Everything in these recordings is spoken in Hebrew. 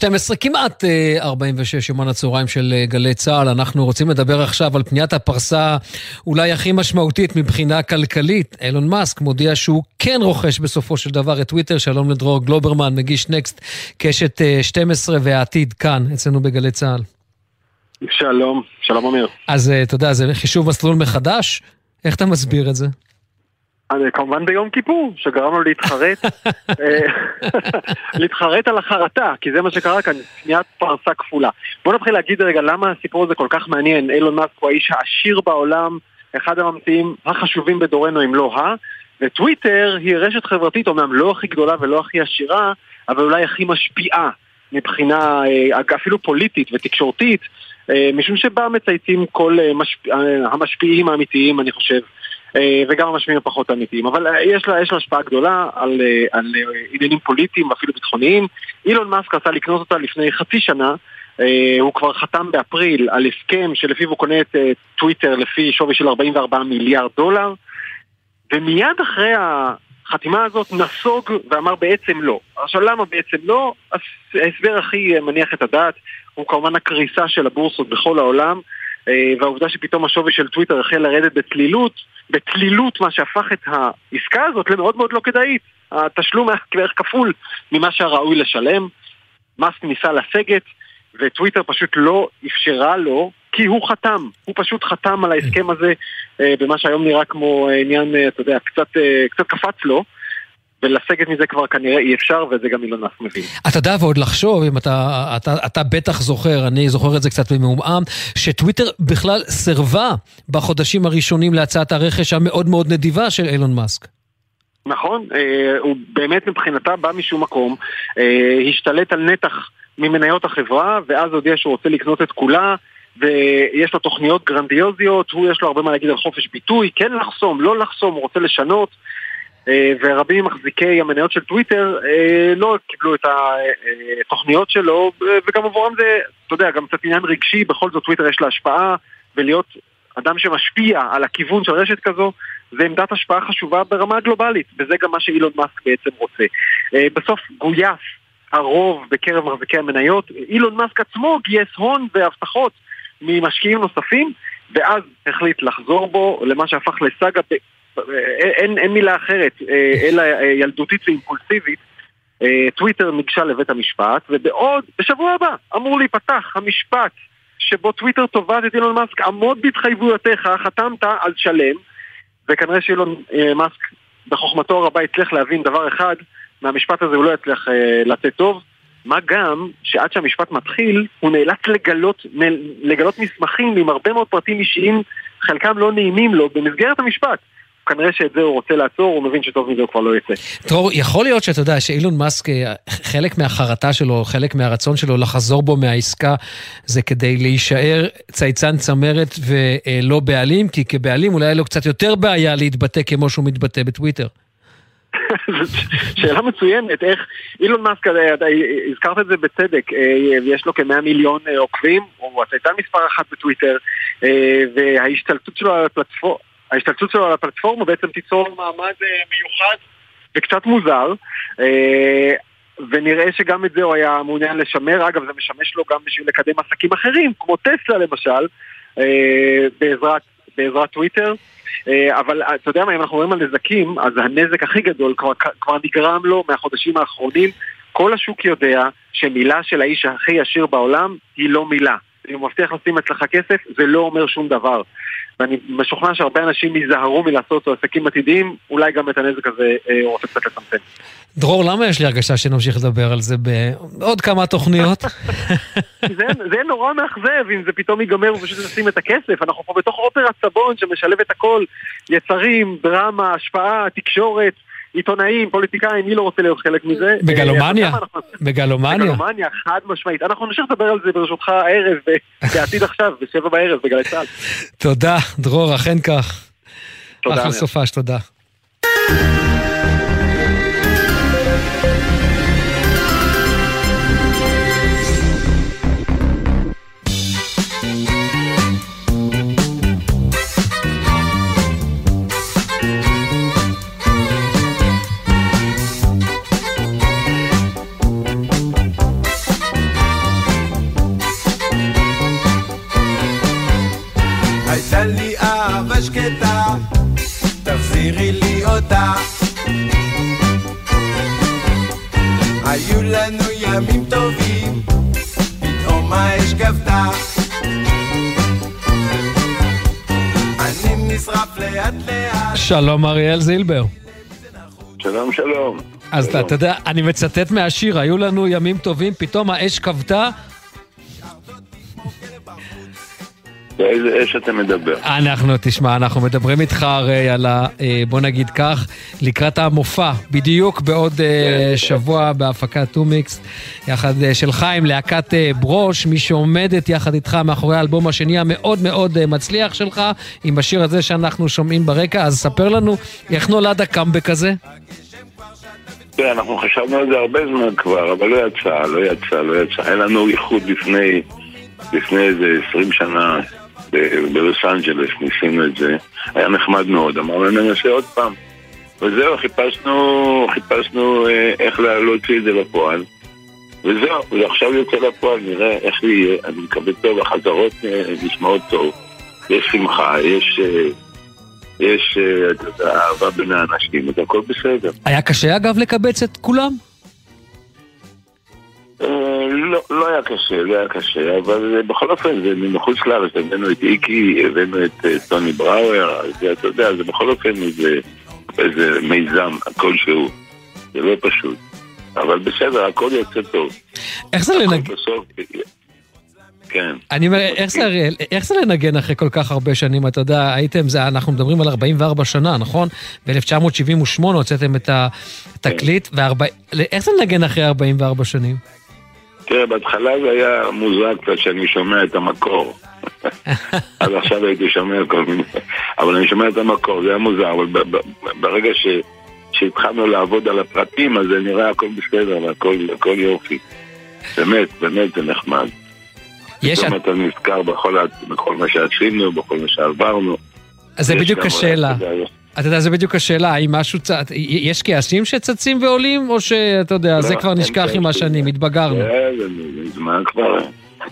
12 כמעט 46 יומן הצהריים של גלי צה"ל. אנחנו רוצים לדבר עכשיו על פניית הפרסה אולי הכי משמעותית מבחינה כלכלית. אילון מאסק מודיע שהוא כן רוכש בסופו של דבר את טוויטר. שלום לדרור גלוברמן, מגיש נקסט, קשת 12 והעתיד כאן, אצלנו בגלי צה"ל. שלום, שלום אמיר. אז אתה יודע, זה חישוב מסלול מחדש? איך אתה מסביר את זה? כמובן ביום כיפור, שגרם לו להתחרט, אה, להתחרט על החרטה, כי זה מה שקרה כאן, קניית פרסה כפולה. בוא נתחיל להגיד רגע למה הסיפור הזה כל כך מעניין. אילון מאסק הוא האיש העשיר בעולם, אחד הממציאים החשובים בדורנו אם לא ה, וטוויטר היא רשת חברתית, אומנם לא הכי גדולה ולא הכי עשירה, אבל אולי הכי משפיעה מבחינה אה, אפילו פוליטית ותקשורתית, אה, משום שבה מצייצים כל המשפיעים האמיתיים, אני חושב. אה, וגם המשמיעים הפחות אמיתיים. אבל אה, יש לה, יש לה השפעה גדולה על, אה, על עניינים פוליטיים ואפילו ביטחוניים. אילון מאסק רצה לקנות אותה לפני חצי שנה. הוא כבר חתם באפריל על הסכם שלפיו הוא קונה את טוויטר לפי שווי של 44 מיליארד דולר. ומיד אחרי החתימה הזאת נסוג ואמר בעצם לא. עכשיו למה בעצם לא? ההסבר הכי מניח את הדעת הוא כמובן הקריסה של הבורסות בכל העולם. והעובדה שפתאום השווי של טוויטר החל לרדת בצלילות, בצלילות מה שהפך את העסקה הזאת למאוד מאוד לא כדאית. התשלום היה בערך כפול ממה שהראוי לשלם. מאסק ניסה לסגת, וטוויטר פשוט לא אפשרה לו, כי הוא חתם. הוא פשוט חתם על ההסכם הזה אה, במה שהיום נראה כמו עניין, אה, אתה יודע, קצת, אה, קצת קפץ לו. ולסגת מזה כבר כנראה אי אפשר, וזה גם אילון מאסק מבין. אתה יודע, ועוד לחשוב, אם אתה, אתה, אתה בטח זוכר, אני זוכר את זה קצת במעומעם, שטוויטר בכלל סירבה בחודשים הראשונים להצעת הרכש המאוד מאוד נדיבה של אילון מאסק. נכון, אה, הוא באמת מבחינתה בא משום מקום, אה, השתלט על נתח ממניות החברה, ואז הודיע שהוא רוצה לקנות את כולה. ויש לו תוכניות גרנדיוזיות, הוא יש לו הרבה מה להגיד על חופש ביטוי, כן לחסום, לא לחסום, הוא רוצה לשנות. אה, ורבים ממחזיקי המניות של טוויטר אה, לא קיבלו את התוכניות שלו, וגם עבורם זה, אתה יודע, גם קצת עניין רגשי, בכל זאת טוויטר יש לה השפעה, ולהיות אדם שמשפיע על הכיוון של רשת כזו, זה עמדת השפעה חשובה ברמה גלובלית, וזה גם מה שאילון מאסק בעצם רוצה. אה, בסוף גויס הרוב בקרב מחזיקי המניות, אילון מאסק עצמו גייס הון והבטחות ממשקיעים נוספים, ואז החליט לחזור בו למה שהפך לסאגה אין, אין מילה אחרת, אה, אלא אה, ילדותית ואימפולסיבית. אה, טוויטר ניגשה לבית המשפט, ובעוד, בשבוע הבא, אמור להיפתח המשפט שבו טוויטר תובעת את אילון מאסק, עמוד בהתחייבויותיך, חתמת על שלם, וכנראה שאילון מאסק בחוכמתו הרבה הצליח להבין דבר אחד, מהמשפט הזה הוא לא יצליח לצאת טוב, מה גם שעד שהמשפט מתחיל, הוא נאלץ לגלות, לגלות מסמכים עם הרבה מאוד פרטים אישיים, חלקם לא נעימים לו, במסגרת המשפט. כנראה שאת זה הוא רוצה לעצור, הוא מבין שטוב מזה הוא כבר לא יצא. דרור, יכול להיות שאתה יודע שאילון מאסק, אה, חלק מהחרטה שלו, חלק מהרצון שלו לחזור בו מהעסקה, זה כדי להישאר צייצן צמרת ולא בעלים, כי כבעלים אולי היה לו קצת יותר בעיה להתבטא כמו שהוא מתבטא בטוויטר. שאלה מצוינת, איך אילון מאסק, אה, הזכרת את זה בצדק, אה, יש לו כמאה מיליון עוקבים, הוא הצייתן מספר אחת בטוויטר, וההשתלטות שלו על הפלטפורמה, ההשתלטות שלו על הפלטפורמה בעצם תיצור מעמד אה, מיוחד וקצת מוזר. אה, ונראה שגם את זה הוא היה מעוניין לשמר. אגב, זה משמש לו גם בשביל לקדם עסקים אחרים, כמו טסלה למשל, אה, בעזרת, בעזרת טוויטר. אבל אתה יודע מה, אם אנחנו רואים על נזקים, אז הנזק הכי גדול כבר, כבר נגרם לו מהחודשים האחרונים. כל השוק יודע שמילה של האיש הכי עשיר בעולם היא לא מילה. אם הוא מבטיח לשים אצלך כסף, זה לא אומר שום דבר. ואני משוכנע שהרבה אנשים ייזהרו מלעשות עסקים עתידיים, אולי גם את הנזק הזה אה, הוא רוצה קצת לצמצם. דרור, למה יש לי הרגשה שנמשיך לדבר על זה בעוד כמה תוכניות? זה, זה נורא מאכזב אם זה פתאום ייגמר ופשוט נשים את הכסף. אנחנו פה בתוך אופרת סבון שמשלב את הכל, יצרים, דרמה, השפעה, תקשורת. עיתונאים, פוליטיקאים, מי לא רוצה להיות חלק מזה? בגלומניה, בגלומניה. בגלומניה, חד משמעית. אנחנו נמשיך לדבר על זה ברשותך הערב, בעתיד עכשיו, בשבע בערב, בגלי צה"ל. תודה, דרור, אכן כך. תודה. אחלה סופש, תודה. לנו ימים טובים, פתאום האש גבתה. אני נשרף לאט לאט. שלום אריאל זילבר. שלום, שלום. אז אתה אתה יודע, אני מצטט מהשיר, היו לנו ימים טובים, פתאום האש כבתה. באיזה אש אתה מדבר? אנחנו, תשמע, אנחנו מדברים איתך הרי על ה... אה, בוא נגיד כך, לקראת המופע, בדיוק בעוד אה. שבוע בהפקת טומיקס, יחד אה, של חיים, להקת ברוש, מי שעומדת יחד איתך מאחורי האלבום השני המאוד מאוד מצליח שלך, עם השיר הזה שאנחנו שומעים ברקע, אז ספר לנו איך נולד הקאמבק הזה. תראה, אנחנו חשבנו על זה הרבה זמן כבר, אבל לא יצא, לא יצא, לא יצא. היה לנו איחוד לפני, לפני איזה 20 שנה בלוס אנג'לס, ניסינו את זה. היה נחמד מאוד, אמרנו ננסה עוד פעם. וזהו, חיפשנו, חיפשנו אה, איך לה- להוציא את זה לפועל. וזהו, זה עכשיו יוצא לפועל, נראה איך יהיה. אני מקווה טוב, החזרות אה, נשמעות טוב. יש שמחה, יש... אה, יש, אתה יודע, אהבה בין האנשים, אז הכל בסדר. היה קשה אגב לקבץ את כולם? אה, לא, לא היה קשה, לא היה קשה, אבל אה, בכל אופן זה מחוץ לארץ, הבאנו את איקי, הבאנו את אה, טוני בראואר, זה, אתה יודע, זה בכל אופן איזה, איזה מיזם כלשהו, זה לא פשוט. אבל בסדר, הכל יוצא טוב. איך זה לנגן? בסוף, כן. אני אומר, איך זה, איך זה לנגן אחרי כל כך הרבה שנים? אתה יודע, הייתם, זה, אנחנו מדברים על 44 שנה, נכון? ב-1978 הוצאתם את התקליט, וארבע... איך זה לנגן אחרי 44 שנים? תראה, בהתחלה זה היה מוזר קצת שאני שומע את המקור. אז עכשיו הייתי שומע כל מיני... אבל אני שומע את המקור, זה היה מוזר, אבל ברגע ש... שהתחלנו לעבוד על הפרטים, אז זה נראה הכל בסדר, והכל הכל יופי. באמת, באמת זה נחמד. יש... פתאום אתה נזכר בכל, בכל מה שעשינו, בכל מה שעברנו. אז זה בדיוק השאלה. אתה יודע, זה בדיוק השאלה, האם משהו צ... יש כעסים שצצים ועולים, או שאתה יודע, זה לא, כבר אין נשכח עם. השנים, התבגרנו. כן, זה מזמן כבר.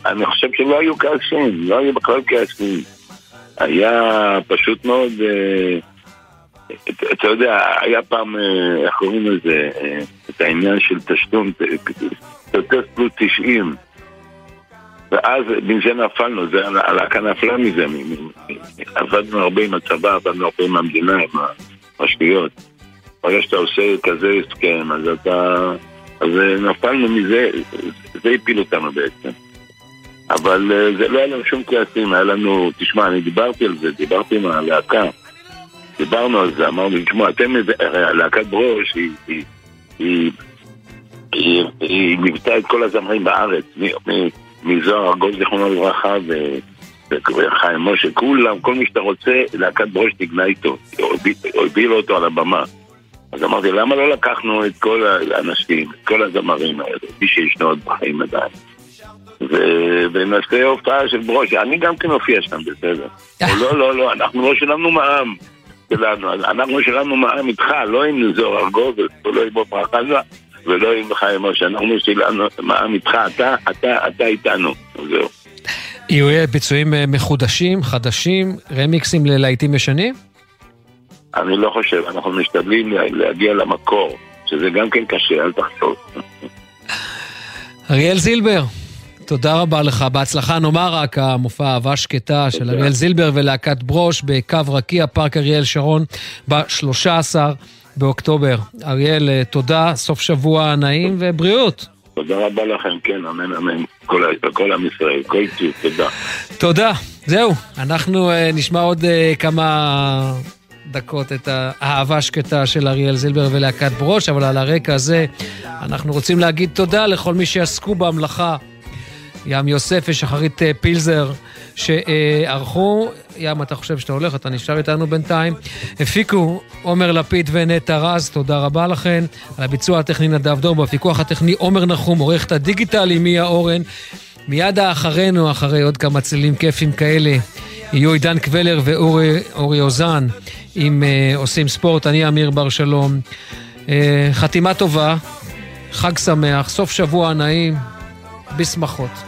אני חושב שלא היו כעסים, לא היו בכלל כעסים. היה פשוט מאוד, אה, אתה- יודע, היה פעם, אה, איך קוראים לזה, אה, את העניין של תשלום, תוצץ פלוס 90. ואז מזה נפלנו, זה, הלהקה נפלה מזה, עבדנו הרבה עם הצבא, עבדנו הרבה עם המדינה, עם הרשויות. ברגע שאתה עושה כזה הסכם, אז אתה... אז נפלנו מזה, זה הפיל אותנו בעצם. אבל אה, זה לא היה לנו שום כעסים, היה לנו, תשמע, אני דיברתי על זה, דיברתי עם הלהקה, דיברנו על זה, אמרנו, תשמעו, אתם, הרי להקת ברוש, היא, היא, היא, היא, היא ליוותה את כל הזמרים בארץ, מ- מ- מזוהר ארגוז, זיכרונו לברכה, וחיים משה, כולם, כל מי שאתה רוצה, להקת ברוש נגנה איתו, הובילה אותו על הבמה. אז אמרתי, למה לא לקחנו את כל האנשים, את כל הזמרים האלה, מי שישנו עוד בחיים עדיין, ונעשה הופעה של ברוש, אני גם כן אופיע שם, בסדר. לא, לא, לא, אנחנו לא שילמנו מע"מ שלנו, אנחנו שילמנו מע"מ איתך, לא עם זוהר ארגוב, ולא עם חזה, ולא עם חיים משה, אנחנו שילמנו מע"מ איתך, אתה, אתה, אתה איתנו, זהו. יהיו ביצועים אה, מחודשים, חדשים, רמיקסים ללהיטים ישנים? אני לא חושב, אנחנו משתדלים לה- להגיע למקור, שזה גם כן קשה, אל תחשוב. אריאל זילבר, תודה רבה לך. בהצלחה נאמר רק המופע אהבה שקטה של. אריאל זילבר ולהקת ברוש בקו רקיע, פארק אריאל שרון, ב-13 באוקטובר. אריאל, אה, תודה, סוף שבוע נעים ובריאות. תודה רבה לכם, כן, אמן אמן, כל עם ישראל, כל ציוד, תודה. תודה. זהו, אנחנו uh, נשמע עוד uh, כמה דקות את האהבה השקטה של אריאל זילבר ולהקת ברוש, אבל על הרקע הזה אנחנו רוצים להגיד תודה לכל מי שעסקו במלאכה. ים יוסף ושחרית אה, פילזר שערכו. ים, אתה חושב שאתה הולך, אתה נשאר איתנו בינתיים. הפיקו עומר לפיד ונטע רז, תודה רבה לכן. על הביצוע הטכני נדב דור, בפיקוח הטכני עומר נחום, עורכת הדיגיטלי מיה אורן. מיד אחרינו, אחרי עוד כמה צלילים כיפים כאלה, יהיו עידן קבלר ואורי אוזן עם uh, עושים ספורט, אני אמיר בר שלום. Uh, חתימה טובה, חג שמח, סוף שבוע נעים, בשמחות.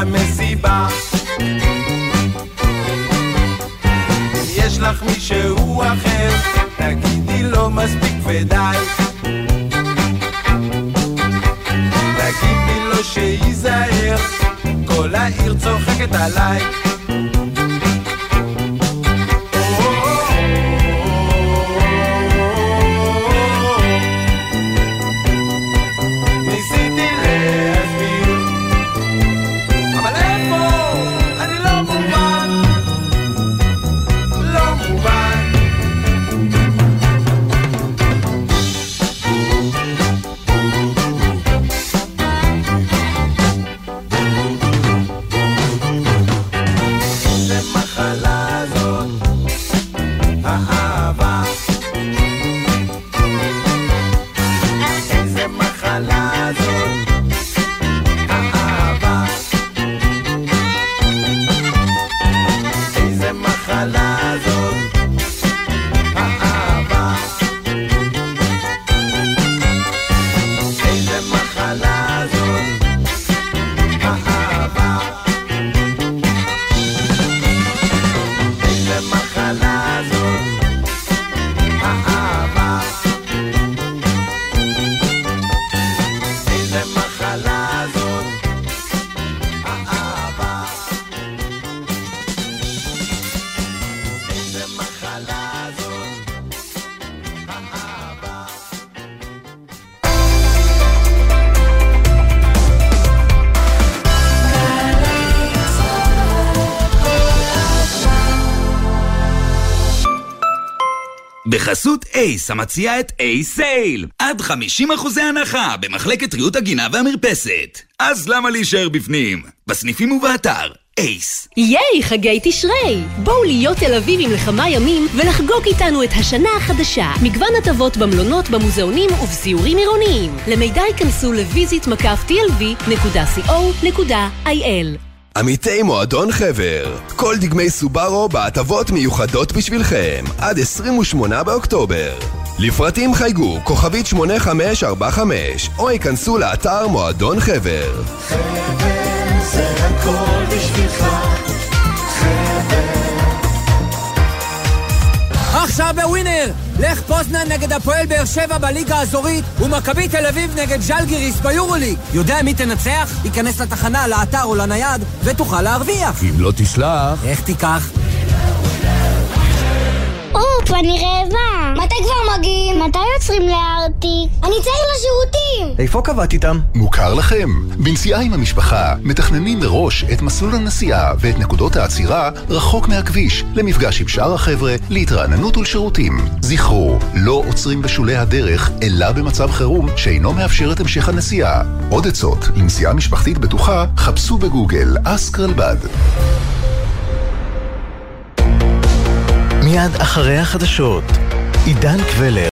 למסיבה. אם יש לך מישהו אחר, תגידי לו מספיק ודי. תגידי לו שייזהר, כל העיר צוחקת עליי בחסות אייס, המציעה את אייס סייל. עד 50% הנחה במחלקת ריהוט הגינה והמרפסת. אז למה להישאר בפנים? בסניפים ובאתר, אייס. ייי, חגי תשרי! בואו להיות תל אביבים לכמה ימים ולחגוג איתנו את השנה החדשה. מגוון הטבות במלונות, במוזיאונים ובסיורים עירוניים. למידע ייכנסו לויזית מקף tlv.co.il עמיתי מועדון חבר, כל דגמי סובארו בהטבות מיוחדות בשבילכם, עד 28 באוקטובר. לפרטים חייגו כוכבית 8545, או ייכנסו לאתר מועדון חבר. זה הכל פוזנן נגד הפועל באר שבע בליגה האזורית ומכבי תל אביב נגד ז'לגיריס ביורוליג. יודע מי תנצח? ייכנס לתחנה, לאתר או לנייד ותוכל להרוויח. אם לא תסלח... איך תיקח? אופ, אני רעבה. מתי כבר מגיעים? מתי יוצרים לארטיק? אני צריך לשירותים. איפה קבעת איתם? מוכר לכם. בנסיעה עם המשפחה מתכננים מראש את מסלול הנסיעה ואת נקודות העצירה רחוק מהכביש, למפגש עם שאר החבר'ה, להתרעננות ולשירותים. זכרו, לא עוצרים בשולי הדרך, אלא במצב חירום שאינו מאפשר את המשך הנסיעה. עוד עצות לנסיעה משפחתית בטוחה, חפשו בגוגל אסקרלבד. מיד אחרי החדשות, עידן קבלר